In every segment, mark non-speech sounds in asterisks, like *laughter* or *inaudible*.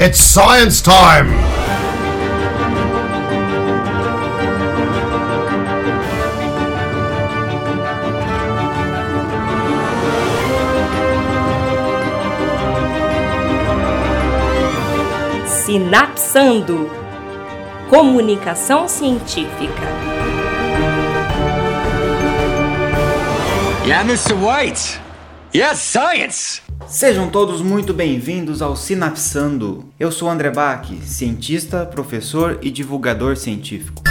It's science time! Sinapsando Comunicação Científica. Yeah, Mr. White! Yes, science! Sejam todos muito bem-vindos ao Sinapsando. Eu sou André Bach, cientista, professor e divulgador científico.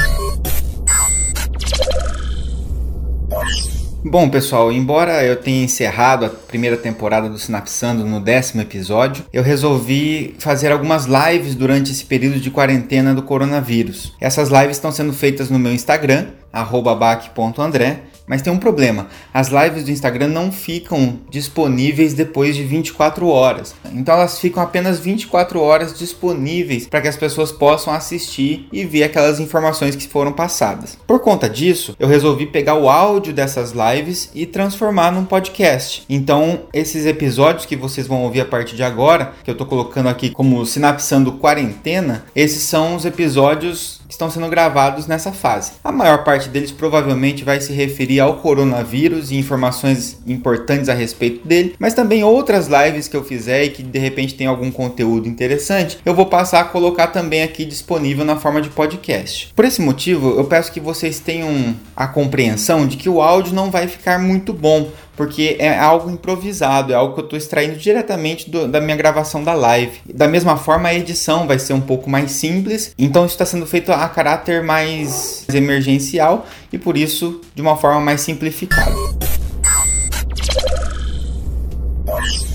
Bom, pessoal, embora eu tenha encerrado a primeira temporada do Sinapsando no décimo episódio, eu resolvi fazer algumas lives durante esse período de quarentena do coronavírus. Essas lives estão sendo feitas no meu Instagram, bac.andré, mas tem um problema: as lives do Instagram não ficam disponíveis depois de 24 horas. Então elas ficam apenas 24 horas disponíveis para que as pessoas possam assistir e ver aquelas informações que foram passadas. Por conta disso, eu resolvi pegar o áudio dessas lives e transformar num podcast. Então, esses episódios que vocês vão ouvir a partir de agora, que eu estou colocando aqui como Sinapsando Quarentena, esses são os episódios estão sendo gravados nessa fase. A maior parte deles provavelmente vai se referir ao coronavírus e informações importantes a respeito dele, mas também outras lives que eu fizer e que de repente tem algum conteúdo interessante, eu vou passar a colocar também aqui disponível na forma de podcast. Por esse motivo, eu peço que vocês tenham a compreensão de que o áudio não vai ficar muito bom, porque é algo improvisado, é algo que eu estou extraindo diretamente do, da minha gravação da live. Da mesma forma, a edição vai ser um pouco mais simples, então isso está sendo feito a caráter mais emergencial e por isso de uma forma mais simplificada.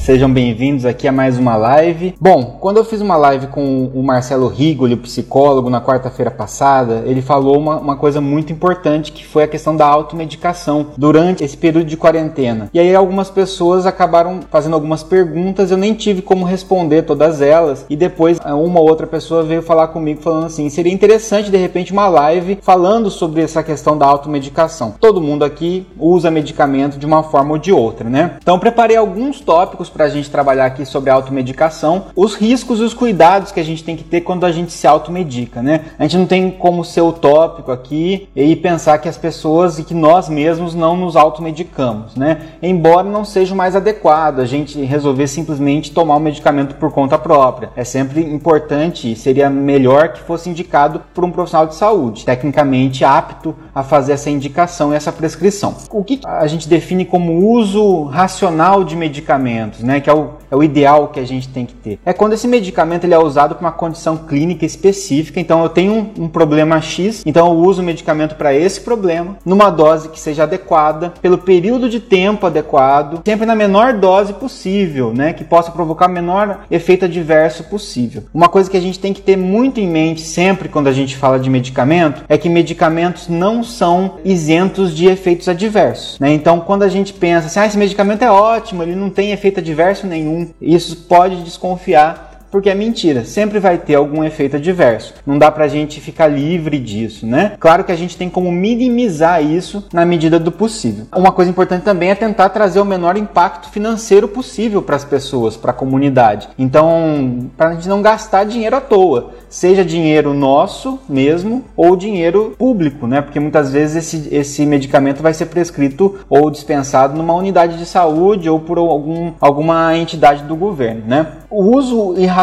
Sejam bem-vindos aqui a mais uma live. Bom, quando eu fiz uma live com o Marcelo Rigoli, o psicólogo, na quarta-feira passada, ele falou uma, uma, coisa muito importante que foi a questão da automedicação durante esse período de quarentena. E aí algumas pessoas acabaram fazendo algumas perguntas, eu nem tive como responder todas elas, e depois uma ou outra pessoa veio falar comigo falando assim: seria interessante de repente uma live falando sobre essa questão da automedicação. Todo mundo aqui usa medicamento de uma forma ou de outra, né? Então preparei alguns tópicos para a gente trabalhar aqui sobre automedicação, os riscos e os cuidados que a gente tem que ter quando a gente se automedica, né? A gente não tem como ser utópico aqui e pensar que as pessoas e que nós mesmos não nos automedicamos, né? Embora não seja mais adequado a gente resolver simplesmente tomar o medicamento por conta própria. É sempre importante e seria melhor que fosse indicado por um profissional de saúde, tecnicamente apto a fazer essa indicação e essa prescrição. O que a gente define como uso racional de medicamentos? Né, que é o, é o ideal que a gente tem que ter. É quando esse medicamento ele é usado para uma condição clínica específica, então eu tenho um, um problema X, então eu uso o medicamento para esse problema, numa dose que seja adequada, pelo período de tempo adequado, sempre na menor dose possível, né, que possa provocar o menor efeito adverso possível. Uma coisa que a gente tem que ter muito em mente sempre quando a gente fala de medicamento é que medicamentos não são isentos de efeitos adversos. Né? Então, quando a gente pensa assim, ah, esse medicamento é ótimo, ele não tem efeito adverso, adverso nenhum. Isso pode desconfiar porque é mentira, sempre vai ter algum efeito adverso. Não dá pra gente ficar livre disso, né? Claro que a gente tem como minimizar isso na medida do possível. Uma coisa importante também é tentar trazer o menor impacto financeiro possível para as pessoas, para a comunidade. Então, para a gente não gastar dinheiro à toa, seja dinheiro nosso mesmo ou dinheiro público, né? Porque muitas vezes esse, esse medicamento vai ser prescrito ou dispensado numa unidade de saúde ou por algum, alguma entidade do governo, né? O uso irracional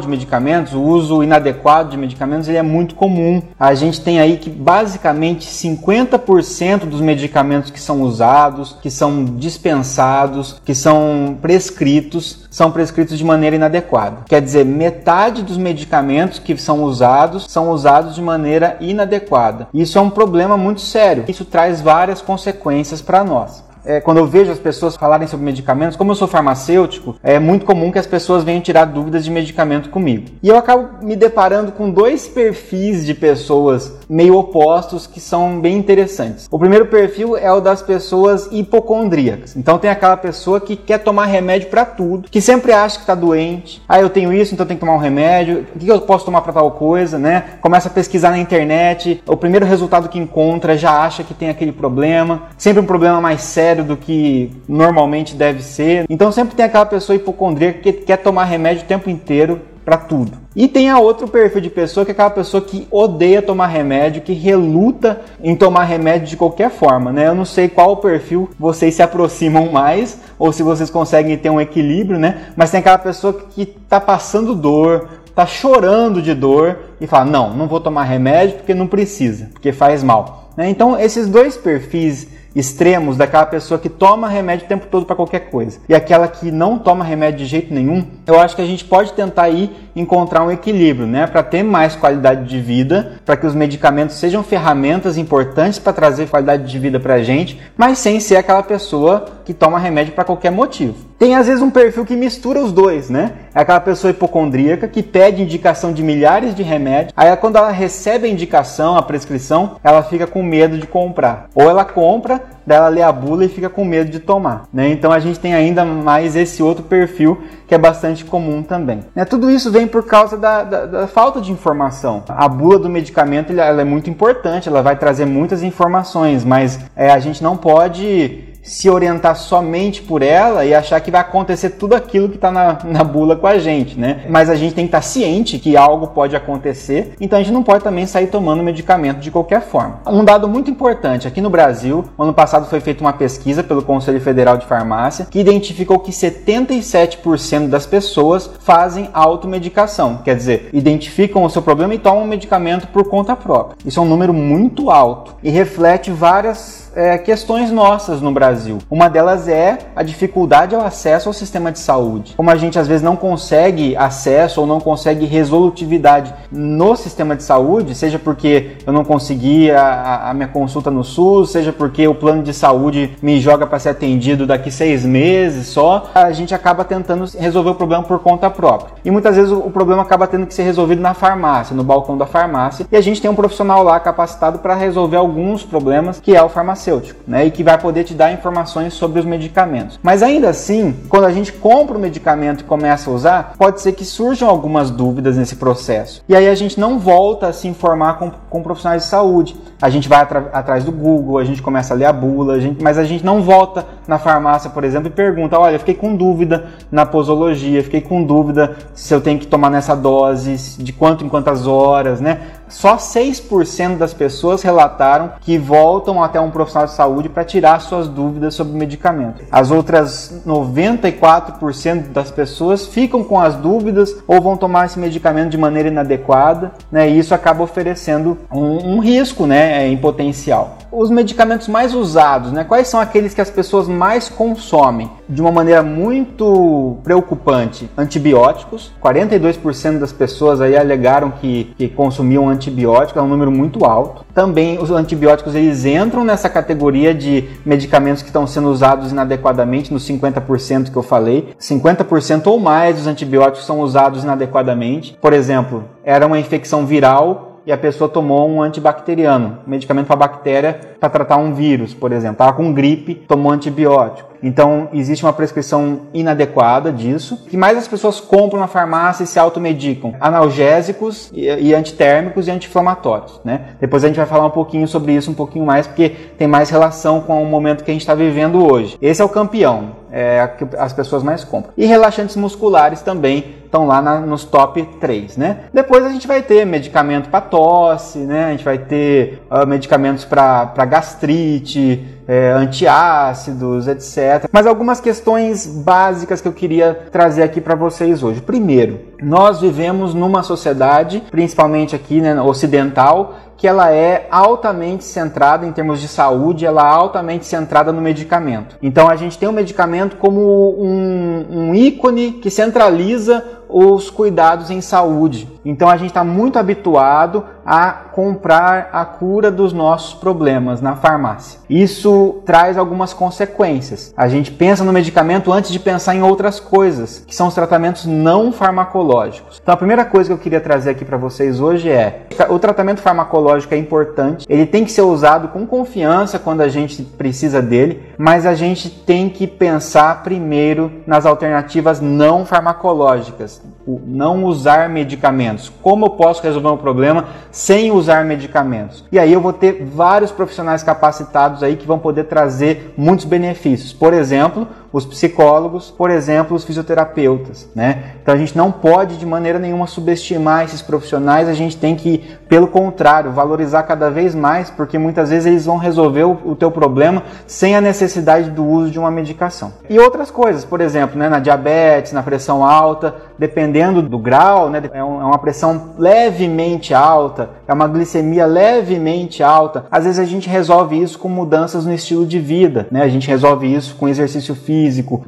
de medicamentos, o uso inadequado de medicamentos, ele é muito comum. A gente tem aí que basicamente 50% dos medicamentos que são usados, que são dispensados, que são prescritos, são prescritos de maneira inadequada. Quer dizer, metade dos medicamentos que são usados são usados de maneira inadequada. Isso é um problema muito sério. Isso traz várias consequências para nós é, quando eu vejo as pessoas falarem sobre medicamentos, como eu sou farmacêutico, é muito comum que as pessoas venham tirar dúvidas de medicamento comigo. E eu acabo me deparando com dois perfis de pessoas meio opostos que são bem interessantes. O primeiro perfil é o das pessoas hipocondríacas. Então tem aquela pessoa que quer tomar remédio para tudo, que sempre acha que está doente. Ah, eu tenho isso, então tenho que tomar um remédio. O que eu posso tomar para tal coisa, né? Começa a pesquisar na internet. O primeiro resultado que encontra já acha que tem aquele problema. Sempre um problema mais sério sério do que normalmente deve ser. Então sempre tem aquela pessoa hipocondríaca que quer tomar remédio o tempo inteiro para tudo. E tem a outro perfil de pessoa que é aquela pessoa que odeia tomar remédio, que reluta em tomar remédio de qualquer forma, né? Eu não sei qual perfil vocês se aproximam mais ou se vocês conseguem ter um equilíbrio, né? Mas tem aquela pessoa que está passando dor, está chorando de dor e fala: "Não, não vou tomar remédio porque não precisa, porque faz mal". Né? Então, esses dois perfis extremos daquela pessoa que toma remédio o tempo todo para qualquer coisa e aquela que não toma remédio de jeito nenhum, eu acho que a gente pode tentar aí encontrar um equilíbrio, né, para ter mais qualidade de vida, para que os medicamentos sejam ferramentas importantes para trazer qualidade de vida para a gente, mas sem ser aquela pessoa que toma remédio para qualquer motivo. Tem às vezes um perfil que mistura os dois, né? É aquela pessoa hipocondríaca que pede indicação de milhares de remédios, aí quando ela recebe a indicação, a prescrição, ela fica com medo de comprar. Ou ela compra, daí ela lê a bula e fica com medo de tomar, né? Então a gente tem ainda mais esse outro perfil que é bastante comum também. Né? Tudo isso vem por causa da, da, da, falta de informação. A bula do medicamento ela é muito importante, ela vai trazer muitas informações, mas é, a gente não pode se orientar somente por ela e achar que vai acontecer tudo aquilo que está na, na bula com a gente, né? Mas a gente tem que estar tá ciente que algo pode acontecer, então a gente não pode também sair tomando medicamento de qualquer forma. Um dado muito importante, aqui no Brasil, ano passado foi feita uma pesquisa pelo Conselho Federal de Farmácia que identificou que 77% das pessoas fazem automedicação, quer dizer, identificam o seu problema e tomam medicamento por conta própria. Isso é um número muito alto e reflete várias é, questões nossas no Brasil. Uma delas é a dificuldade ao acesso ao sistema de saúde. Como a gente às vezes não consegue acesso ou não consegue resolutividade no sistema de saúde, seja porque eu não consegui a, a minha consulta no SUS, seja porque o plano de saúde me joga para ser atendido daqui seis meses só, a gente acaba tentando resolver o problema por conta própria. E muitas vezes o, problema acaba tendo que ser resolvido na farmácia, no balcão da farmácia, e a gente tem um profissional lá capacitado para resolver alguns problemas, que é o farmacêutico, né? E que vai poder te dar informações sobre os medicamentos. Mas ainda assim, quando a gente compra o medicamento e começa a usar, pode ser que surjam algumas dúvidas nesse processo. E aí a gente não volta a se informar com, com profissionais de saúde. A gente vai atrás do Google, a gente começa a ler a bula, a gente, mas a gente não volta na farmácia, por exemplo, e pergunta: olha, fiquei com dúvida na posologia, fiquei com dúvida se eu tenho que tomar nessa dose, de quanto em quantas horas, né? Só 6% das pessoas relataram que voltam até um profissional de saúde para tirar suas dúvidas sobre o medicamento. As outras 94% das pessoas ficam com as dúvidas ou vão tomar esse medicamento de maneira inadequada, né? E isso acaba oferecendo um, um risco, né, em potencial. Os medicamentos mais usados, né? Quais são aqueles que as pessoas mais consomem? De uma maneira muito preocupante, antibióticos. 42% das pessoas aí alegaram que, que consumiam antibióticos, é um número muito alto. Também os antibióticos eles entram nessa categoria de medicamentos que estão sendo usados inadequadamente, nos 50% que eu falei. 50% ou mais dos antibióticos são usados inadequadamente. Por exemplo, era uma infecção viral e a pessoa tomou um antibacteriano, um medicamento para bactéria para tratar um vírus, por exemplo. Estava com gripe, tomou antibiótico. Então, existe uma prescrição inadequada disso. que mais as pessoas compram na farmácia e se automedicam? Analgésicos e, antitérmicos e anti-inflamatórios, né? Depois a gente vai falar um pouquinho sobre isso, um pouquinho mais, porque tem mais relação com o momento que a gente está vivendo hoje. Esse é o campeão, é que as pessoas mais compram. E relaxantes musculares também estão lá na, nos top 3, né? Depois a gente vai ter medicamento para tosse, né? A gente vai ter uh, medicamentos para gastrite, é, antiácidos, etc. Mas algumas questões básicas que eu queria trazer aqui para vocês hoje. Primeiro, nós vivemos numa sociedade, principalmente aqui, né, ocidental, que ela é altamente centrada em termos de saúde, ela é altamente centrada no medicamento. Então a gente tem o medicamento como um, um ícone que centraliza os cuidados em saúde. Então a gente está muito habituado a comprar a cura dos nossos problemas na farmácia. Isso traz algumas consequências. A gente pensa no medicamento antes de pensar em outras coisas, que são os tratamentos não farmacológicos. Então a primeira coisa que eu queria trazer aqui para vocês hoje é: o tratamento farmacológico é importante, ele tem que ser usado com confiança quando a gente precisa dele, mas a gente tem que pensar primeiro nas alternativas não farmacológicas, o não usar medicamentos. Como eu posso resolver um problema sem usar medicamentos? E aí eu vou ter vários profissionais capacitados aí que vão poder trazer muitos benefícios. Por exemplo, os psicólogos, por exemplo, os fisioterapeutas, né? Então a gente não pode de maneira nenhuma subestimar esses profissionais, a gente tem que, pelo contrário, valorizar cada vez mais, porque muitas vezes eles vão resolver o, o teu problema sem a necessidade do uso de uma medicação. E outras coisas, por exemplo, né, na diabetes, na pressão alta, dependendo do grau, né, é, é uma pressão levemente alta, é uma glicemia levemente alta. Às vezes a gente resolve isso com mudanças no estilo de vida, né? A gente resolve isso com exercício físico,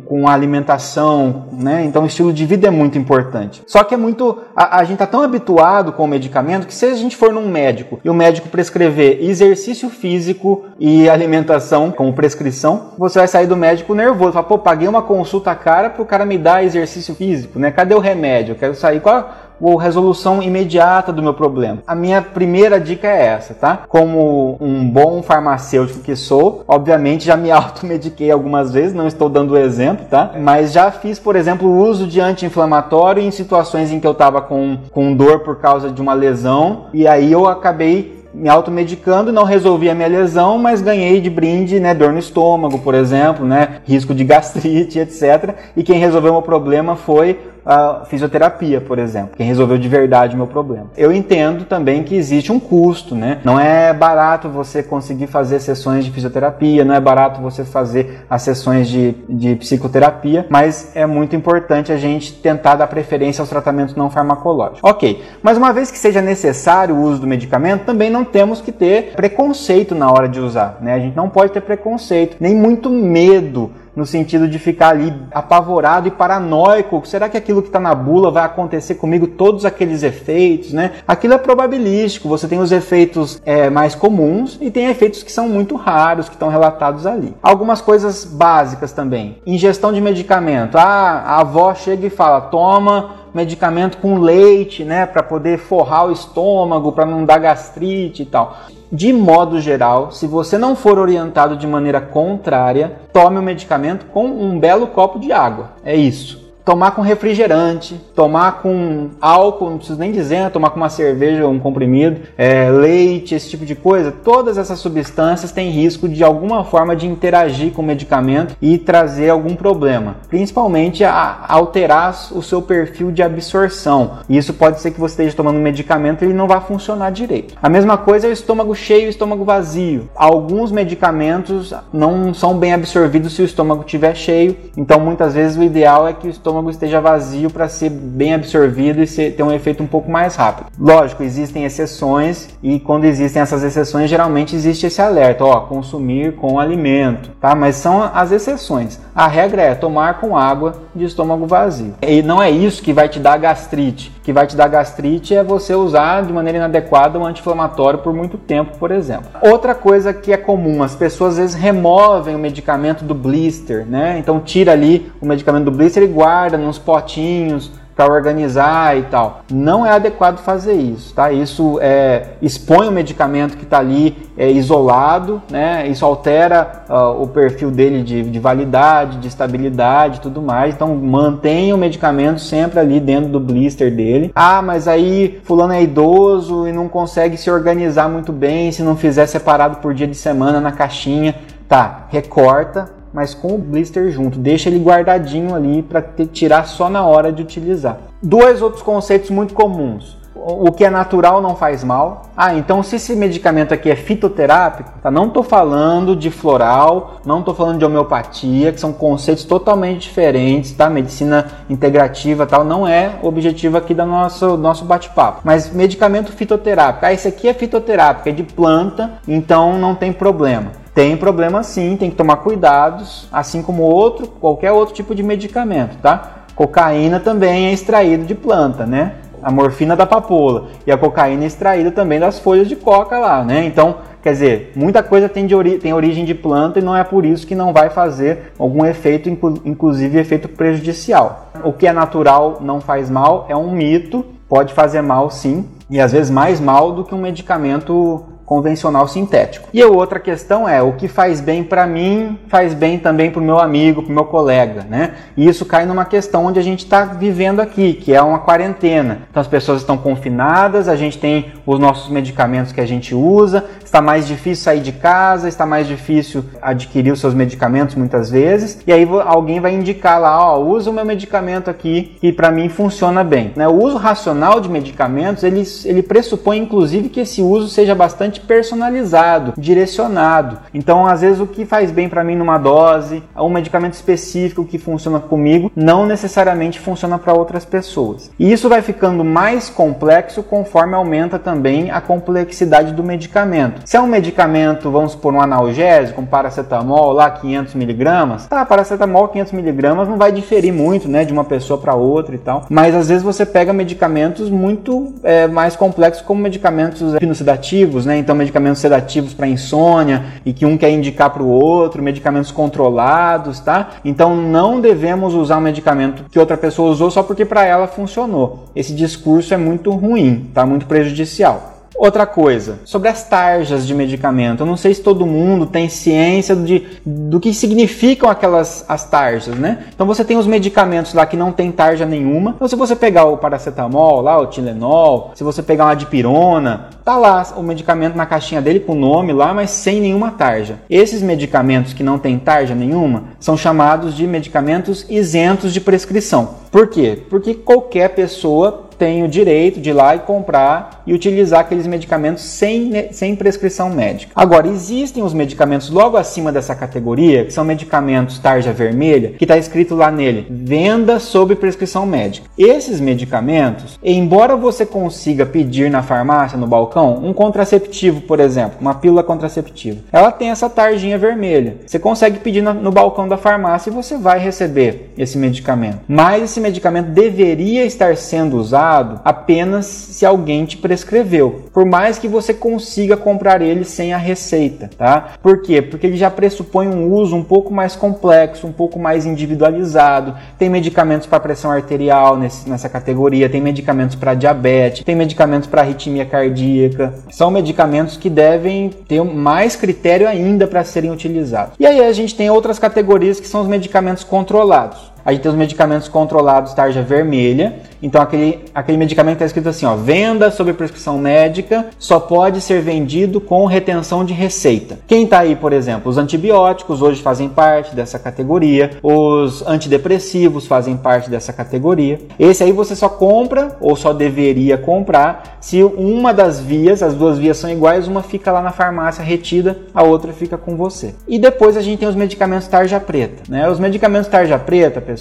com alimentação, né? Então o estilo de vida é muito importante. Só que é muito a, a gente tá tão habituado com o medicamento que se a gente for num médico e o médico prescrever exercício físico e alimentação como prescrição, você vai sair do médico nervoso, fala, pô, paguei uma consulta cara pro cara me dar exercício físico, né? Cadê o remédio? Eu quero sair a ou resolução imediata do meu problema. A minha primeira dica é essa, tá? Como um bom farmacêutico que sou, obviamente já me *laughs* automediquei algumas vezes, não estou dando exemplo, tá? Mas já fiz, por exemplo, o uso de anti-inflamatório em situações em que eu estava com, com dor por causa de uma lesão e aí eu acabei me automedicando, não resolvi a minha lesão, mas ganhei de brinde, né, dor no estômago, por exemplo, né, risco de *laughs* gastrite, etc. E quem resolveu o meu problema foi a fisioterapia, por exemplo, quem resolveu de verdade o meu problema. Eu entendo também que existe um custo, né? Não é barato você conseguir fazer sessões de fisioterapia, não é barato você fazer as sessões de, de psicoterapia, mas é muito importante a gente tentar dar preferência aos tratamentos não farmacológicos. Ok, mas uma vez que seja necessário o uso do medicamento, também não temos que ter preconceito na hora de usar, né? A gente não pode ter preconceito, nem muito medo no sentido de ficar ali apavorado e paranoico. Será que aquilo que está na bula vai acontecer comigo? Todos aqueles efeitos, né? Aquilo é probabilístico. Você tem os efeitos é, mais comuns e tem efeitos que são muito raros, que estão relatados ali. Algumas coisas básicas também. Ingestão de medicamento. Ah, a avó chega e fala: toma medicamento com leite, né, para poder forrar o estômago, para não dar gastrite e tal. De modo geral, se você não for orientado de maneira contrária, tome o medicamento com um belo copo de água. É isso tomar com refrigerante, tomar com álcool, não preciso nem dizer, né? tomar com uma cerveja ou um comprimido, é, leite, esse tipo de coisa, todas essas substâncias têm risco de alguma forma de interagir com o medicamento e trazer algum problema, principalmente a alterar o seu perfil de absorção. Isso pode ser que você esteja tomando um medicamento e ele não vai funcionar direito. A mesma coisa é o estômago cheio e o estômago vazio. Alguns medicamentos não são bem absorvidos se o estômago estiver cheio, então muitas vezes o ideal é que o estômago estômago esteja vazio para ser bem absorvido e ser, ter um efeito um pouco mais rápido. Lógico, existem exceções e quando existem essas exceções, geralmente existe esse alerta, ó, consumir com alimento, tá? Mas são as exceções. A regra é tomar com água de estômago vazio. E não é isso que vai te dar gastrite. O que vai te dar gastrite é você usar de maneira inadequada um anti-inflamatório por muito tempo, por exemplo. Outra coisa que é comum, as pessoas às vezes removem o medicamento do blister, né? Então tira ali o medicamento do blister e guarda guarda nos potinhos para organizar e tal. Não é adequado fazer isso, tá? Isso é, expõe o medicamento que está ali é, isolado, né? Isso altera uh, o perfil dele de, de validade, de estabilidade, tudo mais. Então mantenha o medicamento sempre ali dentro do blister dele. Ah, mas aí fulano é idoso e não consegue se organizar muito bem se não fizer separado por dia de semana na caixinha. Tá, recorta, mas com o blister junto. Deixa ele guardadinho ali para tirar só na hora de utilizar. Dois outros conceitos muito comuns. O que é natural não faz mal. Ah, então se esse medicamento aqui é fitoterápico, tá? Não estou falando de floral, não estou falando de homeopatia, que são conceitos totalmente diferentes, tá? Medicina integrativa, tal, não é o objetivo aqui do nosso nosso bate-papo. Mas medicamento fitoterápico, ah, esse aqui é fitoterápico, é de planta, então não tem problema. Tem problema sim, tem que tomar cuidados, assim como outro, qualquer outro tipo de medicamento, tá? Cocaína também é extraído de planta, né? A morfina da papoula e a cocaína é extraída também das folhas de coca lá, né? Então, quer dizer, muita coisa tem, de ori tem origem de planta e não é por isso que não vai fazer algum efeito, inclusive efeito prejudicial. O que é natural não faz mal é um mito, pode fazer mal sim, e às vezes mais mal do que um medicamento convencional sintético. E a outra questão é o que faz bem para mim, faz bem também para o meu amigo, para o meu colega, né? E isso cai numa questão onde a gente está vivendo aqui, que é uma quarentena. Então as pessoas estão confinadas, a gente tem os nossos medicamentos que a gente usa, está mais difícil sair de casa, está mais difícil adquirir os seus medicamentos muitas vezes, e aí alguém vai indicar lá, ó, usa o meu medicamento aqui que para mim funciona bem. Né? O uso racional de medicamentos, ele, ele pressupõe inclusive que esse uso seja bastante personalizado, direcionado. Então, às vezes o que faz bem para mim numa dose, um medicamento específico que funciona comigo, não necessariamente funciona para outras pessoas. E isso vai ficando mais complexo conforme aumenta também a complexidade do medicamento. Se é um medicamento, vamos supor, um analgésico, um paracetamol lá 500 miligramas, tá, paracetamol 500 miligramas não vai diferir muito, né, de uma pessoa para outra e tal. Mas às vezes você pega medicamentos muito é, mais complexos, como medicamentos hipnosedativos, né, então medicamentos sedativos para insônia e que um quer indicar para o outro, medicamentos controlados, tá? Então não devemos usar um medicamento que outra pessoa usou só porque para ela funcionou. Esse discurso é muito ruim, tá? Muito prejudicial. Outra coisa, sobre as tarjas de medicamento. Eu não sei se todo mundo tem ciência de, do que significam aquelas as tarjas, né? Então você tem os medicamentos lá que não tem tarja nenhuma. Então se você pegar o paracetamol lá, o Tilenol, se você pegar uma dipirona, tá lá o medicamento na caixinha dele com o nome lá, mas sem nenhuma tarja. Esses medicamentos que não têm tarja nenhuma são chamados de medicamentos isentos de prescrição. Por quê? Porque qualquer pessoa tem o direito de ir lá e comprar e utilizar aqueles medicamentos sem, sem prescrição médica. Agora, existem os medicamentos logo acima dessa categoria, que são medicamentos tarja vermelha, que está escrito lá nele, venda sob prescrição médica. Esses medicamentos, embora você consiga pedir na farmácia, no balcão, um contraceptivo, por exemplo, uma pílula contraceptiva, ela tem essa tarjinha vermelha. Você consegue pedir no balcão da farmácia e você vai receber esse medicamento. Mas esse medicamento deveria estar sendo usado apenas se alguém te prescreveu, por mais que você consiga comprar ele sem a receita, tá? Por quê? Porque ele já pressupõe um uso um pouco mais complexo, um pouco mais individualizado. Tem medicamentos para pressão arterial nesse, nessa categoria, tem medicamentos para diabetes, tem medicamentos para arritmia cardíaca. São medicamentos que devem ter mais critério ainda para serem utilizados. E aí a gente tem outras categorias que são os medicamentos controlados. A gente tem os medicamentos controlados tarja vermelha. Então aquele, aquele medicamento está escrito assim, ó, venda sob prescrição médica, só pode ser vendido com retenção de receita. Quem está aí, por exemplo, os antibióticos hoje fazem parte dessa categoria, os antidepressivos fazem parte dessa categoria. Esse aí você só compra ou só deveria comprar se uma das vias, as duas vias são iguais, uma fica lá na farmácia retida, a outra fica com você. E depois a gente tem os medicamentos tarja preta, né? Os medicamentos tarja preta, pessoal.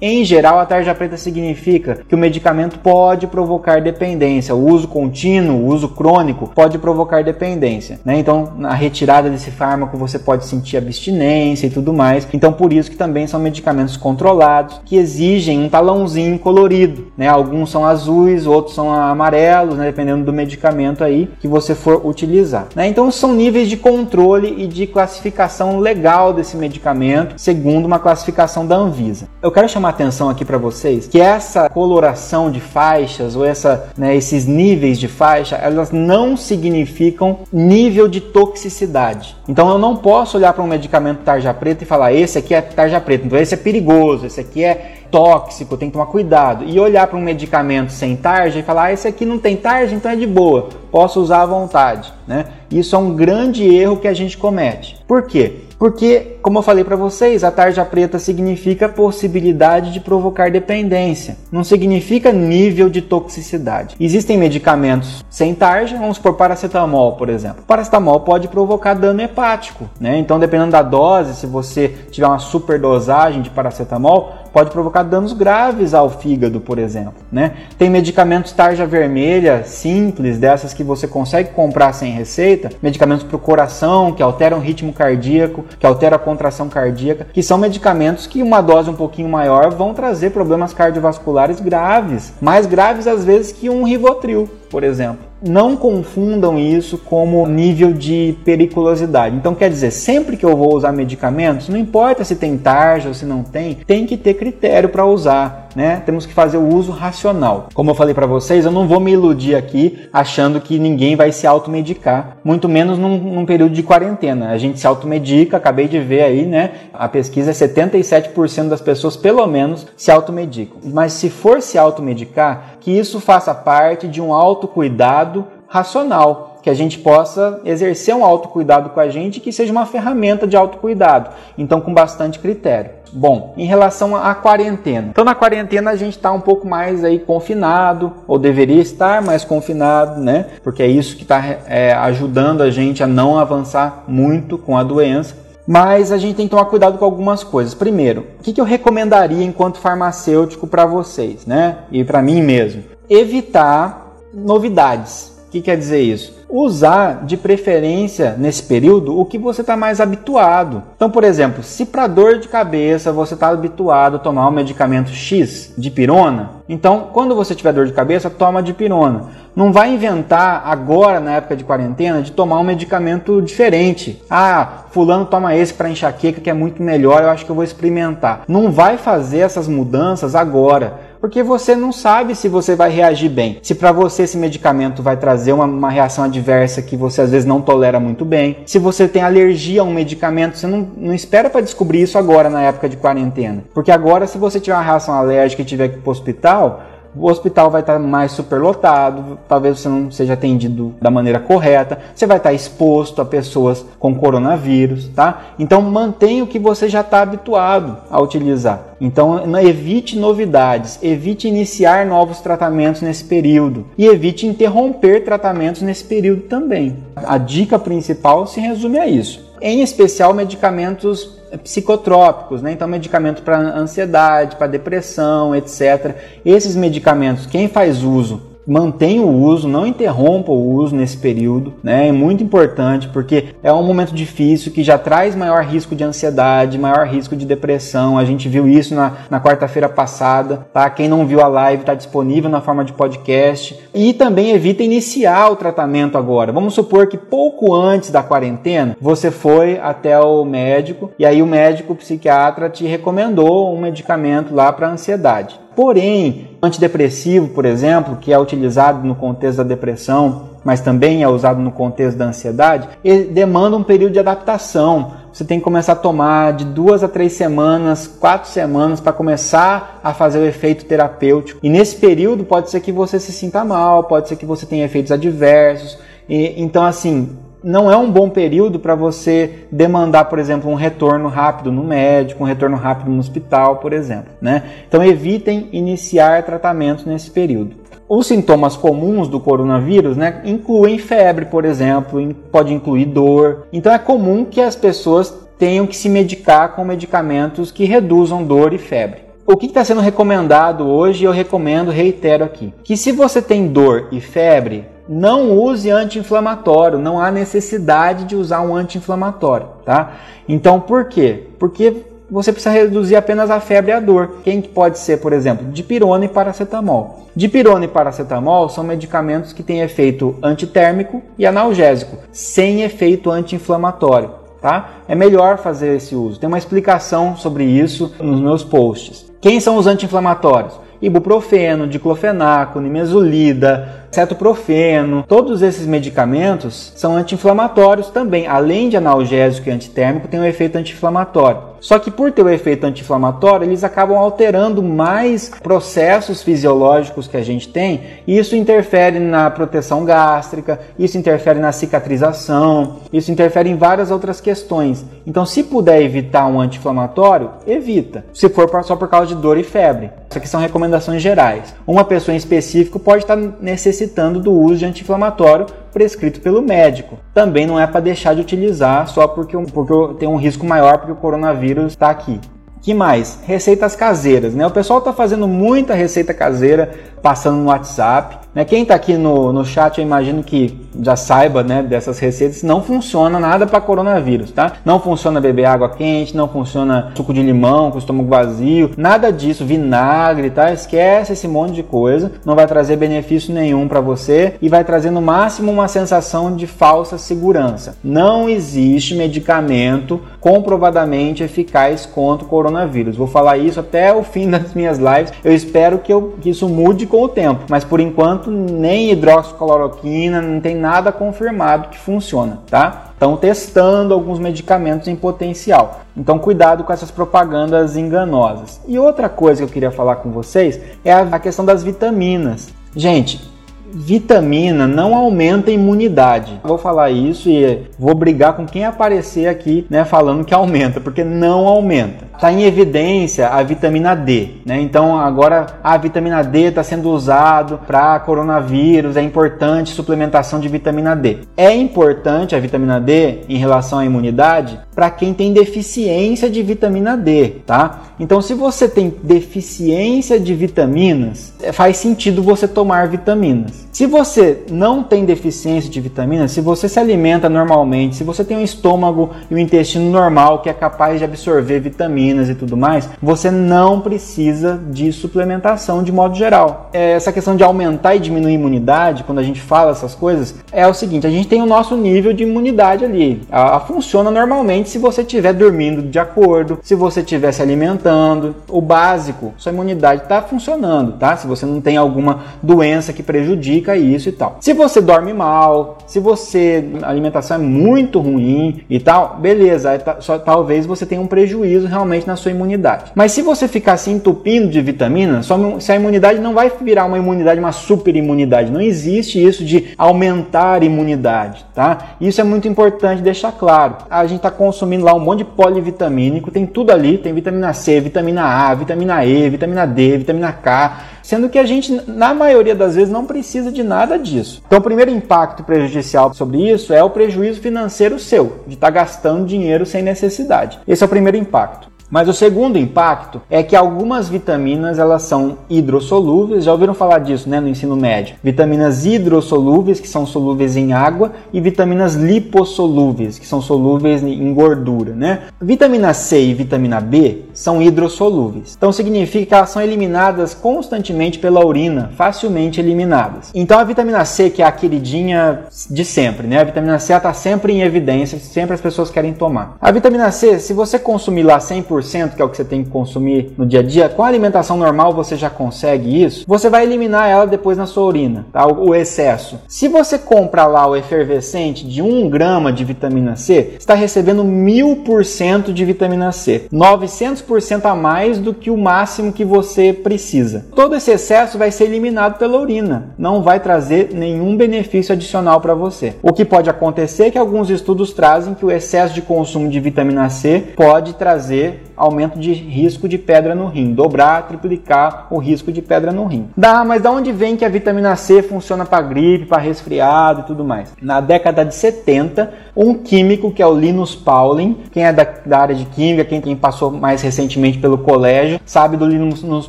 Em geral, a tarja preta significa que o medicamento pode provocar dependência. O uso contínuo, o uso crônico pode provocar dependência. Né? Então, na retirada desse fármaco, você pode sentir abstinência e tudo mais. Então, por isso que também são medicamentos controlados que exigem um talãozinho colorido. Né? Alguns são azuis, outros são amarelos, né? dependendo do medicamento aí que você for utilizar. Né? Então, são níveis de controle e de classificação legal desse medicamento, segundo uma classificação da Anvisa. Eu quero chamar atenção aqui para vocês que essa coloração de faixas ou essa, né, esses níveis de faixa, elas não significam nível de toxicidade. Então eu não posso olhar para um medicamento tarja preta e falar esse aqui é tarja preta, então esse é perigoso, esse aqui é tóxico, tem que tomar cuidado. E olhar para um medicamento sem tarja e falar, ah, esse aqui não tem tarja, então é de boa, posso usar à vontade. Né? Isso é um grande erro que a gente comete. Por quê? Porque, como eu falei para vocês, a tarja preta significa possibilidade de provocar dependência, não significa nível de toxicidade. Existem medicamentos sem tarja, vamos por paracetamol, por exemplo. O paracetamol pode provocar dano hepático, né? Então, dependendo da dose, se você tiver uma superdosagem de paracetamol, pode provocar danos graves ao fígado, por exemplo. Né? Tem medicamentos tarja vermelha simples, dessas que você consegue comprar sem receita, medicamentos para o coração, que alteram o ritmo cardíaco, que alteram a contração cardíaca, que são medicamentos que uma dose um pouquinho maior vão trazer problemas cardiovasculares graves, mais graves às vezes que um Rivotril, por exemplo não confundam isso como nível de periculosidade. Então, quer dizer, sempre que eu vou usar medicamentos, não importa se tem tarja ou se não tem, tem que ter critério para usar. Né? Temos que fazer o uso racional. Como eu falei para vocês, eu não vou me iludir aqui achando que ninguém vai se automedicar, muito menos num, num período de quarentena. A gente se automedica, acabei de ver aí, né? A pesquisa é 77% das pessoas, pelo menos, se automedicam. Mas se for se automedicar, que isso faça parte de um autocuidado racional que a gente possa exercer um autocuidado com a gente que seja uma ferramenta de autocuidado, então com bastante critério. Bom, em relação à quarentena. Então na quarentena a gente está um pouco mais aí confinado, ou deveria estar mais confinado, né? Porque é isso que está é, ajudando a gente a não avançar muito com a doença. Mas a gente tem que tomar cuidado com algumas coisas. Primeiro, o que, que eu recomendaria enquanto farmacêutico para vocês, né? E para mim mesmo? Evitar novidades. O que quer dizer isso? Usar de preferência nesse período o que você está mais habituado. Então, por exemplo, se para dor de cabeça você está habituado a tomar um medicamento X de pirona, então quando você tiver dor de cabeça, toma de pirona. Não vai inventar agora, na época de quarentena, de tomar um medicamento diferente. Ah, fulano toma esse para enxaqueca que é muito melhor, eu acho que eu vou experimentar. Não vai fazer essas mudanças agora porque você não sabe se você vai reagir bem. Se para você esse medicamento vai trazer uma, uma, reação adversa que você às vezes não tolera muito bem. Se você tem alergia a um medicamento, você não, não espera para descobrir isso agora na época de quarentena. Porque agora, se você tiver uma reação alérgica e tiver que ir para o hospital, o hospital vai estar mais superlotado, talvez você não seja atendido da maneira correta, você vai estar exposto a pessoas com coronavírus, tá? Então mantenha o que você já está habituado a utilizar. Então evite novidades, evite iniciar novos tratamentos nesse período e evite interromper tratamentos nesse período também. A dica principal se resume a isso. Em especial medicamentos psicotrópicos, né? Então, medicamento para ansiedade, para depressão, etc. Esses medicamentos, quem faz uso mantenha o uso, não interrompa o uso nesse período, né? É muito importante porque é um momento difícil que já traz maior risco de ansiedade, maior risco de depressão. A gente viu isso na, na quarta-feira passada, tá? Quem não viu a live está disponível na forma de podcast. E também evita iniciar o tratamento agora. Vamos supor que pouco antes da quarentena você foi até o médico e aí o médico o psiquiatra te recomendou um medicamento lá para ansiedade. Porém, antidepressivo, por exemplo, que é utilizado no contexto da depressão, mas também é usado no contexto da ansiedade, ele demanda um período de adaptação. Você tem que começar a tomar de duas a três semanas, quatro semanas para começar a fazer o efeito terapêutico. E nesse período pode ser que você se sinta mal, pode ser que você tenha efeitos adversos. E, então, assim, não é um bom período para você demandar, por exemplo, um retorno rápido no médico, um retorno rápido no hospital, por exemplo. Né? Então evitem iniciar tratamento nesse período. Os sintomas comuns do coronavírus né, incluem febre, por exemplo, pode incluir dor. Então é comum que as pessoas tenham que se medicar com medicamentos que reduzam dor e febre. O que está sendo recomendado hoje, eu recomendo, reitero aqui, que se você tem dor e febre, não use anti-inflamatório, não há necessidade de usar um anti-inflamatório, tá? Então, por quê? Porque você precisa reduzir apenas a febre e a dor. Quem pode ser, por exemplo, dipirona e paracetamol. Dipirona e paracetamol são medicamentos que têm efeito antitérmico e analgésico, sem efeito anti-inflamatório. Tá? É melhor fazer esse uso. Tem uma explicação sobre isso nos meus posts. Quem são os anti-inflamatórios? Ibuprofeno, diclofenaco, nimesulida, cetoprofeno, todos esses medicamentos são anti-inflamatórios também, além de analgésico e antitérmico, tem um efeito anti-inflamatório. Só que por ter o efeito anti-inflamatório, eles acabam alterando mais processos fisiológicos que a gente tem, e isso interfere na proteção gástrica, isso interfere na cicatrização, isso interfere em várias outras questões. Então, se puder evitar um anti-inflamatório, evita. Se for só por causa de dor e febre. Isso aqui são recomendações gerais. Uma pessoa em específico pode estar necessitando necessitando do uso de anti-inflamatório prescrito pelo médico. Também não é para deixar de utilizar só porque, porque tem um risco maior porque o coronavírus está aqui. Que mais? Receitas caseiras, né? O pessoal está fazendo muita receita caseira passando no WhatsApp. Né? Quem está aqui no, no chat, eu imagino que já saiba né, dessas receitas, não funciona nada para coronavírus, tá? Não funciona beber água quente, não funciona suco de limão com o estômago vazio, nada disso, vinagre, tá? Esquece esse monte de coisa, não vai trazer benefício nenhum para você e vai trazer no máximo uma sensação de falsa segurança. Não existe medicamento comprovadamente eficaz contra o coronavírus. Vou falar isso até o fim *laughs* das minhas lives. Eu espero que, eu, que isso mude com o tempo, mas por enquanto nem hidroxicloroquina, não tem nada confirmado que funciona, tá? Estão testando alguns medicamentos em potencial. Então, cuidado com essas propagandas enganosas. E outra coisa que eu queria falar com vocês é a questão das vitaminas. Gente, vitamina não aumenta a imunidade. Vou falar isso e vou brigar com quem aparecer aqui, né, falando que aumenta, porque não aumenta está em evidência a vitamina D, né? Então agora a vitamina D está sendo usado para coronavírus, é importante suplementação de vitamina D. É importante a vitamina D em relação à imunidade para quem tem deficiência de vitamina D, tá? Então se você tem deficiência de vitaminas, faz sentido você tomar vitaminas. Se você não tem deficiência de vitaminas, se você se alimenta normalmente, se você tem um estômago e um intestino normal que é capaz de absorver vitaminas e tudo mais, você não precisa de suplementação de modo geral. É, essa questão de aumentar e diminuir a imunidade, quando a gente fala essas coisas, é o seguinte: a gente tem o nosso nível de imunidade ali. A, a funciona normalmente se você estiver dormindo de acordo, se você estiver se alimentando, o básico, sua imunidade está funcionando, tá? Se você não tem alguma doença que prejudica isso e tal. Se você dorme mal, se você a alimentação é muito ruim e tal, beleza, só, talvez você tenha um prejuízo realmente na sua imunidade. Mas se você ficar se entupindo de vitamina, se a imunidade não vai virar uma imunidade, uma super imunidade. Não existe isso de aumentar a imunidade, tá? Isso é muito importante deixar claro. A gente está consumindo lá um monte de polivitamínico, tem tudo ali, tem vitamina C, vitamina A, vitamina E, vitamina D, vitamina K, sendo que a gente, na maioria das vezes, não precisa de nada disso. Então, o primeiro impacto prejudicial sobre isso é o prejuízo financeiro seu, de estar tá gastando dinheiro sem necessidade. Esse é o primeiro impacto. Mas o segundo impacto é que algumas vitaminas elas são hidrossolúveis, já ouviram falar disso né, no ensino médio? Vitaminas hidrossolúveis, que são solúveis em água, e vitaminas lipossolúveis, que são solúveis em gordura. Né? Vitamina C e vitamina B são hidrossolúveis, então significa que elas são eliminadas constantemente pela urina, facilmente eliminadas. Então a vitamina C, que é a queridinha de sempre, né? a vitamina C está sempre em evidência, sempre as pessoas querem tomar. A vitamina C, se você consumir lá 100%, 10%, que é o que você tem que consumir no dia a dia, com a alimentação normal você já consegue isso, você vai eliminar ela depois na sua urina, tá? o, o excesso. Se você compra lá o efervescente de 1 grama de vitamina C, está recebendo 1000% de vitamina C, 900% a mais do que o máximo que você precisa. Todo esse excesso vai ser eliminado pela urina, não vai trazer nenhum benefício adicional para você. O que pode acontecer é que alguns estudos trazem que o excesso de consumo de vitamina C pode trazer aumento de risco de pedra no rim, dobrar, triplicar o risco de pedra no rim. Dá, mas da onde vem que a vitamina C funciona para gripe, para resfriado e tudo mais? Na década de 70, um químico que é o Linus Pauling, quem é da, da área de química, quem tem, passou mais recentemente pelo colégio, sabe do Linus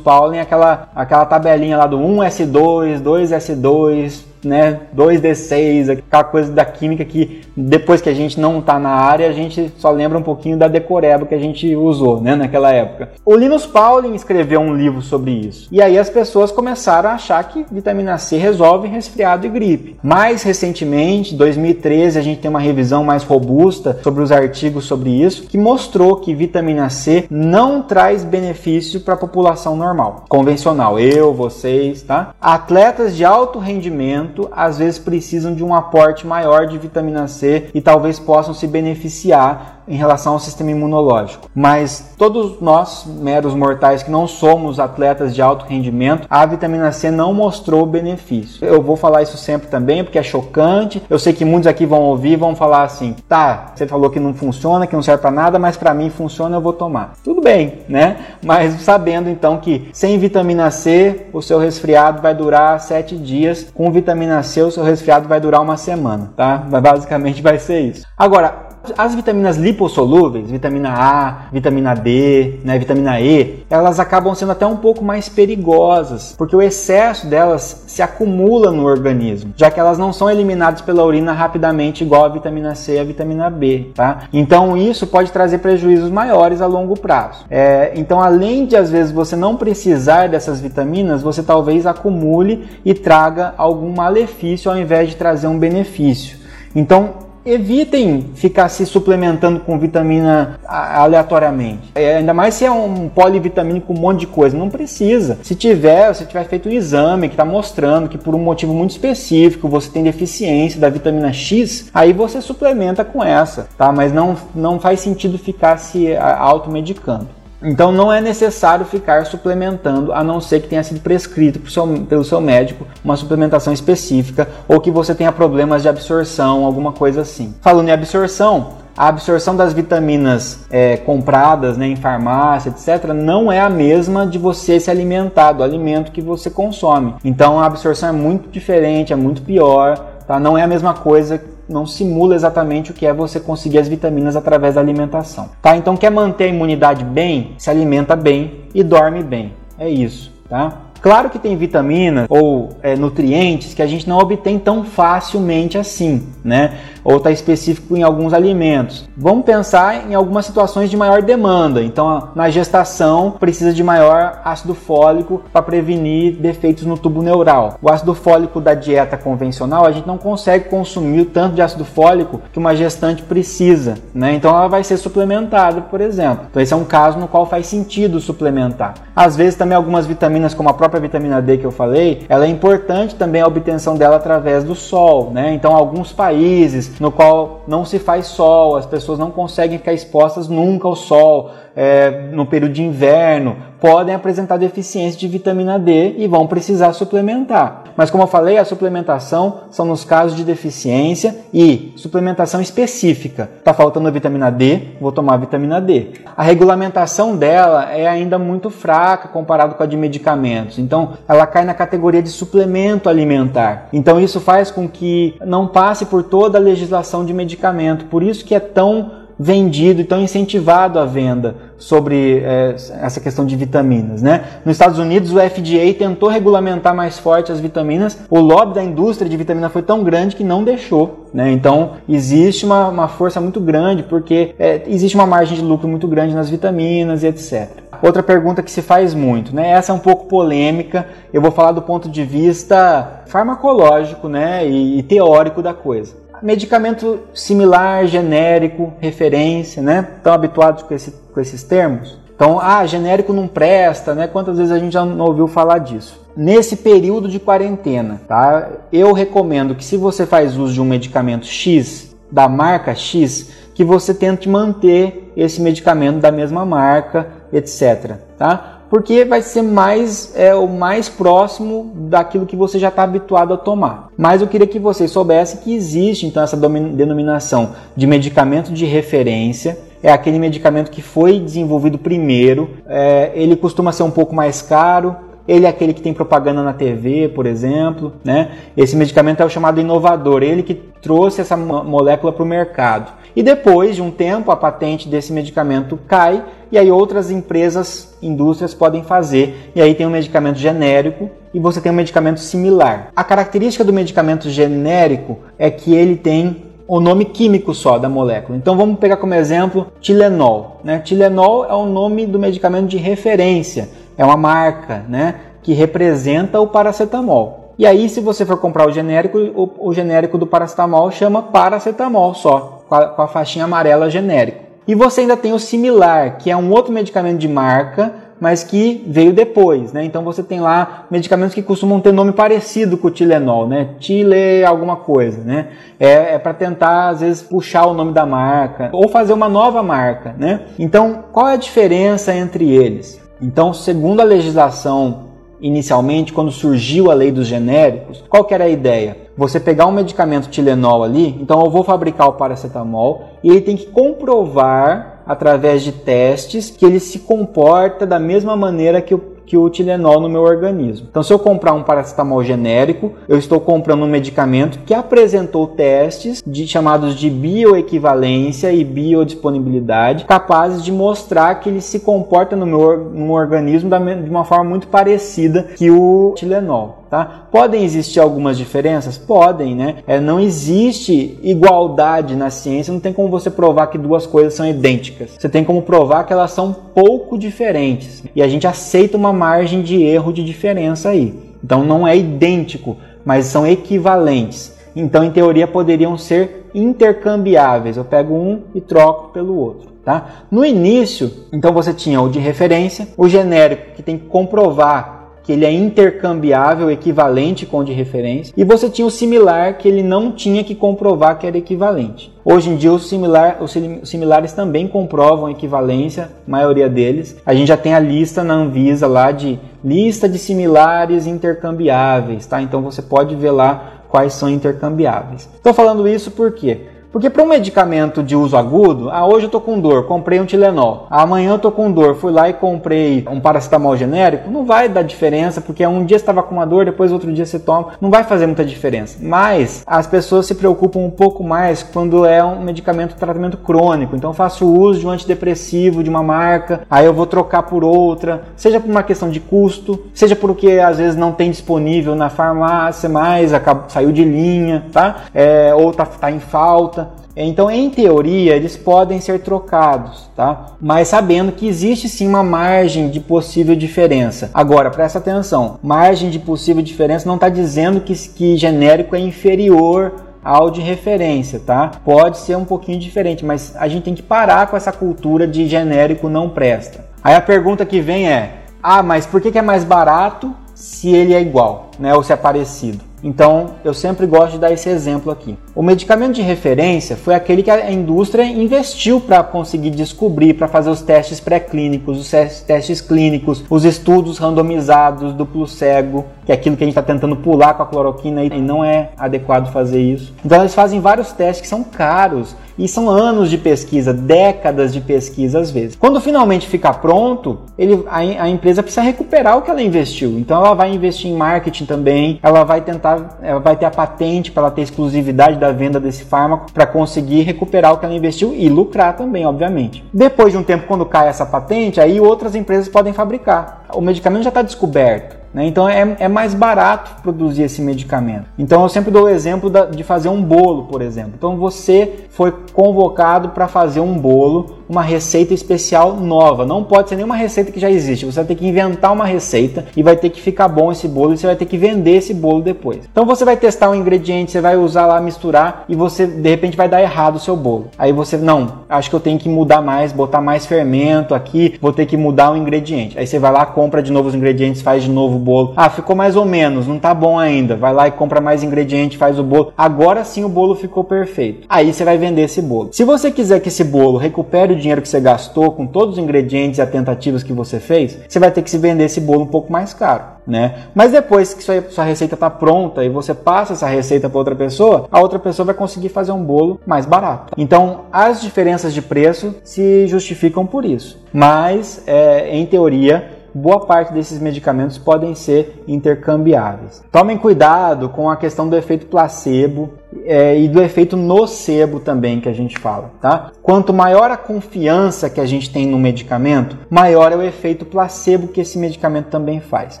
Pauling, aquela, aquela tabelinha lá do 1S2, 2S2, né, 2D6, aquela coisa da química que depois que a gente não está na área, a gente só lembra um pouquinho da decoreba que a gente usou, né, naquela época. O Linus Pauling escreveu um livro sobre isso. E aí as pessoas começaram a achar que vitamina C resolve resfriado e gripe. Mais recentemente, 2013, a gente tem uma revisão mais robusta sobre os artigos sobre isso, que mostrou que vitamina C não traz benefício para a população normal, convencional, eu, vocês, tá? Atletas de alto rendimento às vezes precisam de um aporte maior de vitamina C e talvez possam se beneficiar em relação ao sistema imunológico. Mas todos nós, meros mortais que não somos atletas de alto rendimento, a vitamina C não mostrou benefício. Eu vou falar isso sempre também porque é chocante. Eu sei que muitos aqui vão ouvir, vão falar assim: "Tá, você falou que não funciona, que não serve para nada, mas para mim funciona, eu vou tomar". Tudo bem, né? Mas sabendo então que sem vitamina C, o seu resfriado vai durar 7 dias, com vitamina C o seu resfriado vai durar uma semana, tá? Basicamente vai ser isso. Agora, As vitaminas lipossolúveis, vitamina A, vitamina D, né, vitamina E, elas acabam sendo até um pouco mais perigosas, porque o excesso delas se acumula no organismo, já que elas não são eliminadas pela urina rapidamente igual a vitamina C e a vitamina B, tá? Então isso pode trazer prejuízos maiores a longo prazo. É, então além de às vezes você não precisar dessas vitaminas, você talvez acumule e traga algum malefício ao invés de trazer um benefício. Então evitem ficar se suplementando com vitamina aleatoriamente. É, ainda mais se é um polivitamínico com um monte de coisa. Não precisa. Se tiver, se tiver feito um exame que está mostrando que por um motivo muito específico você tem deficiência da vitamina X, aí você suplementa com essa, tá? Mas não, não faz sentido ficar se automedicando. Então não é necessário ficar suplementando, a não ser que tenha sido prescrito seu, pelo seu médico uma suplementação específica ou que você tenha problemas de absorção, alguma coisa assim. Falando em absorção, a absorção das vitaminas é, compradas né, em farmácia, etc., não é a mesma de você se alimentar, do alimento que você consome. Então a absorção é muito diferente, é muito pior, tá? não é a mesma coisa não simula exatamente o que é você conseguir as vitaminas através da alimentação. Tá? Então quer manter a imunidade bem, se alimenta bem e dorme bem. É isso, tá? Claro que tem vitaminas ou é, nutrientes que a gente não obtém tão facilmente assim, né? Ou está específico em alguns alimentos. Vamos pensar em algumas situações de maior demanda. Então, na gestação, precisa de maior ácido fólico para prevenir defeitos no tubo neural. O ácido fólico da dieta convencional, a gente não consegue consumir o tanto de ácido fólico que uma gestante precisa, né? Então, ela vai ser suplementada, por exemplo. Então, esse é um caso no qual faz sentido suplementar. Às vezes, também algumas vitaminas, como a própria própria vitamina D que eu falei, ela é importante também a obtenção dela através do sol, né? Então, alguns países no qual não se faz sol, as pessoas não conseguem ficar expostas nunca ao sol, é, no período de inverno, podem apresentar deficiência de vitamina D e vão precisar suplementar. Mas como eu falei, a suplementação são nos casos de deficiência e suplementação específica. Está faltando vitamina D, vou tomar vitamina D. A regulamentação dela é ainda muito fraca comparado com a de medicamentos. Então, ela cai na categoria de suplemento alimentar. Então, isso faz com que não passe por toda a legislação de medicamento. Por isso que é tão vendido e tão incentivado a venda sobre é, essa questão de vitaminas. Né? Nos Estados Unidos, o FDA tentou regulamentar mais forte as vitaminas, o lobby da indústria de vitamina foi tão grande que não deixou. Né? Então, existe uma, uma força muito grande, porque é, existe uma margem de lucro muito grande nas vitaminas e etc. Outra pergunta que se faz muito, né? Essa é um pouco polêmica. Eu vou falar do ponto de vista farmacológico, né, e, e teórico da coisa medicamento similar, genérico, referência, né? Estão habituados com, esse, com esses termos? Então, ah, genérico não presta, né? Quantas vezes a gente já não ouviu falar disso? Nesse período de quarentena, tá? Eu recomendo que se você faz uso de um medicamento X, da marca X, que você tente manter esse medicamento da mesma marca, etc, tá? Porque vai ser mais é o mais próximo daquilo que você já está habituado a tomar. Mas eu queria que vocês soubessem que existe então essa denominação de medicamento de referência. É aquele medicamento que foi desenvolvido primeiro. É, ele costuma ser um pouco mais caro, ele é aquele que tem propaganda na TV, por exemplo, né? Esse medicamento é o chamado inovador, ele que trouxe essa molécula para o mercado. E depois de um tempo, a patente desse medicamento cai e aí outras empresas, indústrias podem fazer. E aí tem um medicamento genérico e você tem um medicamento similar. A característica do medicamento genérico é que ele tem o nome químico só da molécula. Então vamos pegar como exemplo Tilenol. Né? Tilenol é o nome do medicamento de referência, é uma marca né? que representa o paracetamol. E aí, se você for comprar o genérico, o, o genérico do paracetamol chama paracetamol só, com a, com a faixinha amarela genérico. E você ainda tem o similar, que é um outro medicamento de marca, mas que veio depois, né? Então você tem lá medicamentos que costumam ter nome parecido com o Tilenol, né? Tile alguma coisa, né? É, é para tentar às vezes puxar o nome da marca ou fazer uma nova marca, né? Então qual é a diferença entre eles? Então, segundo a legislação inicialmente, quando surgiu a lei dos genéricos, qual que era a ideia? Você pegar um medicamento Tilenol ali, então eu vou fabricar o paracetamol e ele tem que comprovar através de testes que ele se comporta da mesma maneira que o que o Tilenol no meu organismo. Então, se eu comprar um paracetamol genérico, eu estou comprando um medicamento que apresentou testes de, chamados de bioequivalência e biodisponibilidade, capazes de mostrar que ele se comporta no meu no organismo de uma forma muito parecida que o Tilenol. Tá? Podem existir algumas diferenças? Podem, né? É, não existe igualdade na ciência, não tem como você provar que duas coisas são idênticas. Você tem como provar que elas são pouco diferentes. E a gente aceita uma margem de erro de diferença aí. Então não é idêntico, mas são equivalentes. Então, em teoria, poderiam ser intercambiáveis. Eu pego um e troco pelo outro. Tá? No início, então você tinha o de referência, o genérico que tem que comprovar que ele é intercambiável, equivalente com de referência, e você tinha o similar, que ele não tinha que comprovar que era equivalente. Hoje em dia, os, similar, os similares também comprovam equivalência, a maioria deles. A gente já tem a lista na Anvisa lá de lista de similares intercambiáveis, tá? Então você pode ver lá quais são intercambiáveis. Estou falando isso por quê? Porque para um medicamento de uso agudo, ah, hoje eu tô com dor, comprei um Tilenol. Amanhã eu tô com dor, fui lá e comprei um paracetamol genérico, não vai dar diferença, porque um dia estava com uma dor, depois outro dia você toma, não vai fazer muita diferença. Mas as pessoas se preocupam um pouco mais quando é um medicamento tratamento crônico. Então faço uso de um antidepressivo de uma marca, aí eu vou trocar por outra, seja por uma questão de custo, seja porque às vezes não tem disponível na farmácia mais, acabou, saiu de linha, tá? É, ou tá, tá em falta. Então, em teoria, eles podem ser trocados, tá? Mas sabendo que existe sim uma margem de possível diferença. Agora, presta atenção: margem de possível diferença não está dizendo que, que genérico é inferior ao de referência, tá? Pode ser um pouquinho diferente, mas a gente tem que parar com essa cultura de genérico não presta. Aí a pergunta que vem é: ah, mas por que é mais barato se ele é igual, né? Ou se é parecido? Então, eu sempre gosto de dar esse exemplo aqui. O medicamento de referência foi aquele que a indústria investiu para conseguir descobrir, para fazer os testes pré-clínicos, os testes clínicos, os estudos randomizados, duplo cego, que é aquilo que a gente está tentando pular com a cloroquina e não é adequado fazer isso. Então, eles fazem vários testes que são caros e são anos de pesquisa, décadas de pesquisa às vezes. Quando finalmente ficar pronto, ele, a, a empresa precisa recuperar o que ela investiu. Então, ela vai investir em marketing também, ela vai tentar ela vai ter a patente para ela ter exclusividade da venda desse fármaco para conseguir recuperar o que ela investiu e lucrar também, obviamente. Depois de um tempo, quando cai essa patente, aí outras empresas podem fabricar. O medicamento já está descoberto. Né? Então é, é, mais barato produzir esse medicamento. Então eu sempre dou o exemplo da, de fazer um bolo, por exemplo. Então você foi convocado para fazer um bolo, uma receita especial nova. Não pode ser nenhuma receita que já existe. Você vai ter que inventar uma receita e vai ter que ficar bom esse bolo e você vai ter que vender esse bolo depois. Então você vai testar um ingrediente, você vai usar lá, misturar e você de repente vai dar errado o seu bolo. Aí você, não, acho que eu tenho que mudar mais, botar mais fermento aqui, vou ter que mudar o ingrediente. Aí você vai lá, compra de novo os ingredientes, faz de novo bolo. Ah, ficou mais ou menos, não tá bom ainda. Vai lá e compra mais ingrediente, faz o bolo. Agora sim o bolo ficou perfeito. Aí você vai vender esse bolo. Se você quiser que esse bolo recupere o dinheiro que você gastou com todos os ingredientes e as tentativas que você fez, você vai ter que se vender esse bolo um pouco mais caro né? Mas depois que sua, sua receita está pronta e você passa essa receita para outra pessoa, a outra pessoa vai conseguir fazer um bolo mais barato. Então, as diferenças de preço se justificam por isso. Mas, é, em teoria, boa parte desses medicamentos podem ser intercambiáveis. Tomem cuidado com a questão do efeito placebo é, e do efeito nocebo também que a gente fala, tá? Quanto maior a confiança que a gente tem no medicamento, maior é o efeito placebo que esse medicamento também faz.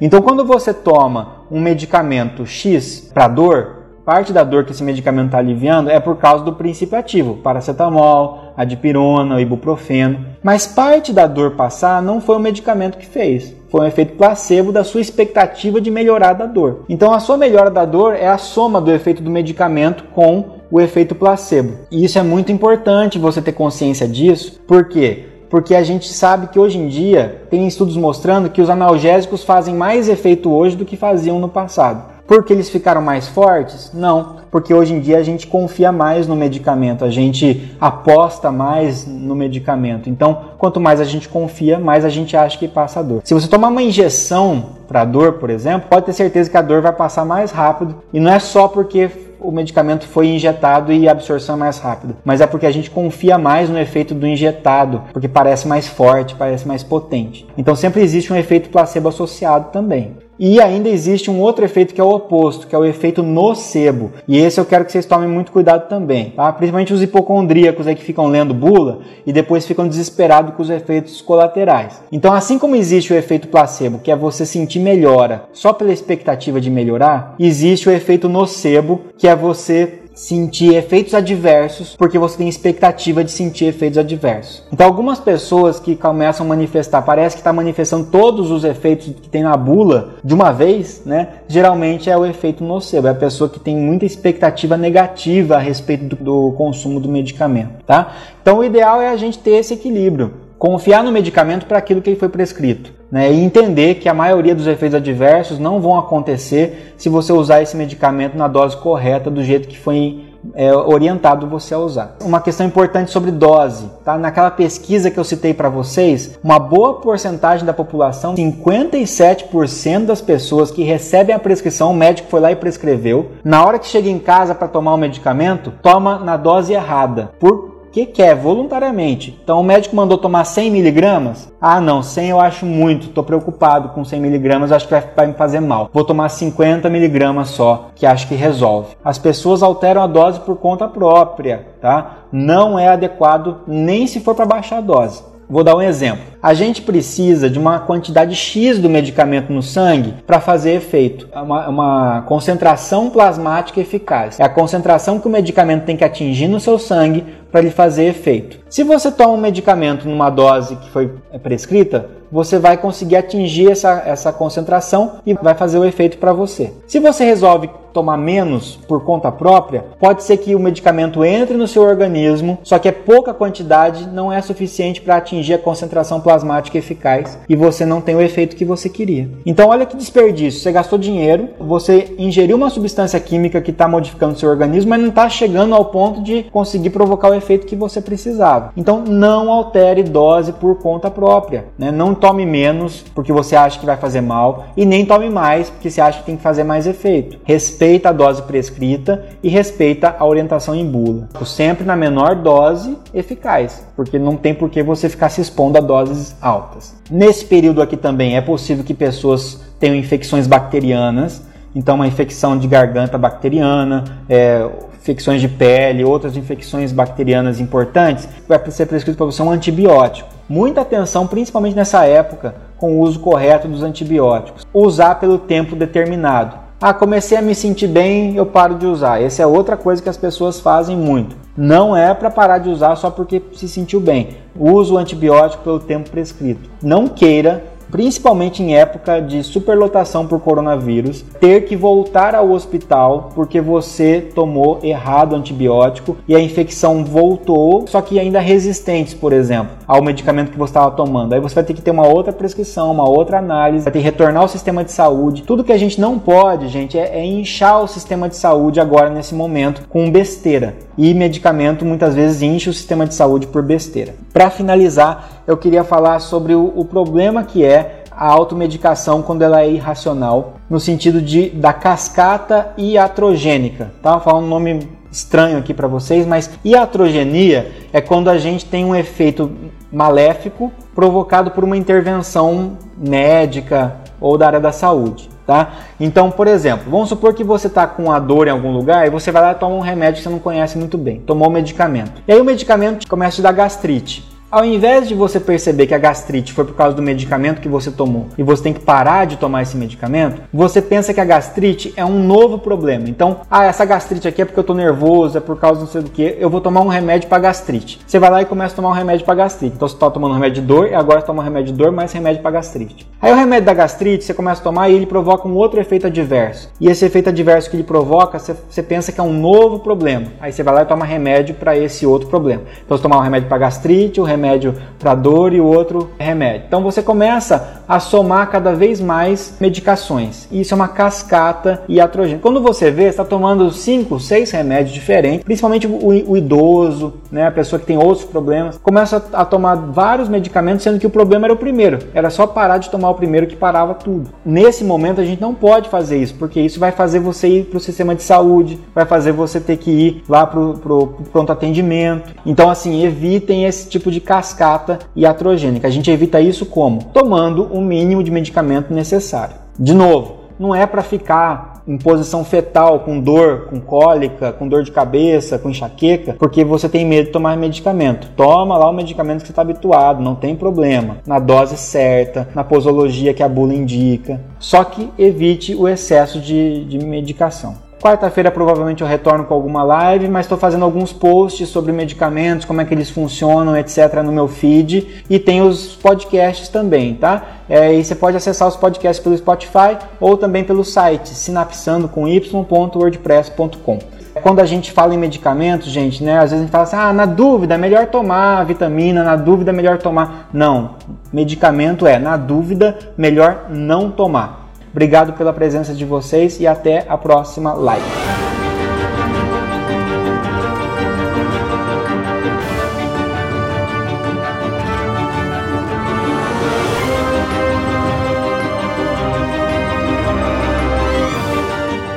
Então, quando você toma um medicamento X para dor, parte da dor que esse medicamento está aliviando é por causa do princípio ativo, paracetamol, a dipirona, o ibuprofeno. Mas parte da dor passar não foi o medicamento que fez, foi um efeito placebo da sua expectativa de melhorar da dor. Então a sua melhora da dor é a soma do efeito do medicamento com o efeito placebo. E isso é muito importante você ter consciência disso, por quê? Porque a gente sabe que hoje em dia tem estudos mostrando que os analgésicos fazem mais efeito hoje do que faziam no passado. Porque eles ficaram mais fortes? Não, porque hoje em dia a gente confia mais no medicamento, a gente aposta mais no medicamento. Então, quanto mais a gente confia, mais a gente acha que passa a dor. Se você tomar uma injeção para dor, por exemplo, pode ter certeza que a dor vai passar mais rápido e não é só porque o medicamento foi injetado e a absorção é mais rápida, mas é porque a gente confia mais no efeito do injetado, porque parece mais forte, parece mais potente. Então sempre existe um efeito placebo associado também. E ainda existe um outro efeito que é o oposto, que é o efeito nocebo. E esse eu quero que vocês tomem muito cuidado também, tá? Principalmente os hipocondríacos aí que ficam lendo bula e depois ficam desesperados com os efeitos colaterais. Então, assim como existe o efeito placebo, que é você sentir melhora só pela expectativa de melhorar, existe o efeito nocebo, que é você sentir efeitos adversos porque você tem expectativa de sentir efeitos adversos. Então, algumas pessoas que começam a manifestar, parece que está manifestando todos os efeitos que tem na bula de uma vez, né? Geralmente é o efeito nocebo, é a pessoa que tem muita expectativa negativa a respeito do, do consumo do medicamento, tá? Então, o ideal é a gente ter esse equilíbrio confiar no medicamento para aquilo que ele foi prescrito. Né, e entender que a maioria dos efeitos adversos não vão acontecer se você usar esse medicamento na dose correta, do jeito que foi é, orientado você a usar. Uma questão importante sobre dose, tá? Naquela pesquisa que eu citei para vocês, uma boa porcentagem da população, 57% das pessoas que recebem a prescrição, o médico foi lá e prescreveu, na hora que chega em casa para tomar o medicamento, toma na dose errada, por que quer voluntariamente. Então o médico mandou tomar 100 miligramas. Ah, não, 100 eu acho muito, estou preocupado com 100 miligramas, acho que vai, vai me fazer mal. Vou tomar 50 miligramas só, que acho que resolve. As pessoas alteram a dose por conta própria, tá? Não é adequado nem se for para baixar a dose. Vou dar um exemplo. A gente precisa de uma quantidade X do medicamento no sangue para fazer efeito. É uma, uma, concentração plasmática eficaz. É a concentração que o medicamento tem que atingir no seu sangue para ele fazer efeito. Se você toma um medicamento numa dose que foi prescrita, você vai conseguir atingir essa, essa concentração e vai fazer o efeito para você. Se você resolve tomar menos por conta própria, pode ser que o medicamento entre no seu organismo, só que é pouca quantidade, não é suficiente para atingir a concentração plasmática eficaz e você não tem o efeito que você queria. Então, olha que desperdício: você gastou dinheiro, você ingeriu uma substância química que está modificando seu organismo, mas não está chegando ao ponto de conseguir provocar o efeito que você precisava. Então, não altere dose por conta própria, né? não tome menos porque você acha que vai fazer mal e nem tome mais porque você acha que tem que fazer mais efeito. Respeite respeita a dose prescrita e respeita a orientação em bula. Sempre na menor dose eficaz, porque não tem por que você ficar se expondo a doses altas. Nesse período aqui também é possível que pessoas tenham infecções bacterianas, então uma infecção de garganta bacteriana, é, infecções de pele, outras infecções bacterianas importantes, vai ser prescrito para você um antibiótico. Muita atenção, principalmente nessa época, com o uso correto dos antibióticos. Usar pelo tempo determinado. Ah, comecei a me sentir bem, eu paro de usar. Essa é outra coisa que as pessoas fazem muito. Não é para parar de usar só porque se sentiu bem. Use o antibiótico pelo tempo prescrito. Não queira principalmente em época de superlotação por coronavírus, ter que voltar ao hospital porque você tomou errado antibiótico e a infecção voltou, só que ainda resistentes, por exemplo, ao medicamento que você estava tomando. Aí você vai ter que ter uma outra prescrição, uma outra análise, vai ter que retornar ao sistema de saúde. Tudo que a gente não pode, gente, é, é inchar o sistema de saúde agora nesse momento com besteira. E medicamento muitas vezes enche o sistema de saúde por besteira. Para finalizar, eu queria falar sobre o, o problema que é a automedicação quando ela é irracional, no sentido de da cascata iatrogênica. Tá? Falar um nome estranho aqui para vocês, mas iatrogenia é quando a gente tem um efeito maléfico provocado por uma intervenção médica ou da área da saúde. Tá? Então, por exemplo, vamos supor que você está com a dor em algum lugar e você vai lá e toma um remédio que você não conhece muito bem, tomou o medicamento. E aí o medicamento começa a te dar gastrite. Ao invés de você perceber que a gastrite foi por causa do medicamento que você tomou e você tem que parar de tomar esse medicamento, você pensa que a gastrite é um novo problema. Então, ah, essa gastrite aqui é porque eu tô nervoso, é por causa não sei do que, eu vou tomar um remédio para gastrite. Você vai lá e começa a tomar um remédio para gastrite. Então, você tá tomando um remédio de dor e agora você toma um remédio de dor mais remédio para gastrite. Aí o remédio da gastrite, você começa a tomar e ele provoca um outro efeito adverso. E esse efeito adverso que ele provoca, você, você pensa que é um novo problema. Aí você vai lá e toma remédio para esse outro problema. Então, você tomar um remédio para gastrite, o remédio remédio para dor e o outro remédio. Então você começa a somar cada vez mais medicações. Isso é uma cascata iatrogênica. Quando você vê, está tomando 5, 6 remédios diferentes, principalmente o, o, idoso, né, a pessoa que tem outros problemas, começa a, a tomar vários medicamentos, sendo que o problema era o primeiro. Era só parar de tomar o primeiro que parava tudo. Nesse momento a gente não pode fazer isso, porque isso vai fazer você ir para o sistema de saúde, vai fazer você ter que ir lá para o pronto atendimento. Então, assim, evitem esse tipo de cascata iatrogênica. A gente evita isso como? Tomando o mínimo de medicamento necessário. De novo, não é para ficar em posição fetal, com dor, com cólica, com dor de cabeça, com enxaqueca, porque você tem medo de tomar medicamento. Toma lá o medicamento que você está habituado, não tem problema. Na dose certa, na posologia que a bula indica. Só que evite o excesso de, de medicação. Quarta-feira provavelmente eu retorno com alguma live, mas estou fazendo alguns posts sobre medicamentos, como é que eles funcionam, etc. no meu feed e tem os podcasts também, tá? É, e você pode acessar os podcasts pelo Spotify ou também pelo site sinapsando com y.wordpress.com. Quando a gente fala em medicamentos, gente, né? Às vezes a gente fala assim, ah, na dúvida é melhor tomar vitamina, na dúvida é melhor tomar. Não, medicamento é, na dúvida, melhor não tomar. Obrigado pela presença de vocês e até a próxima live.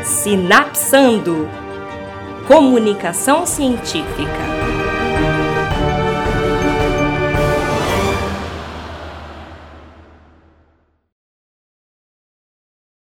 Sinapsando Comunicação Científica.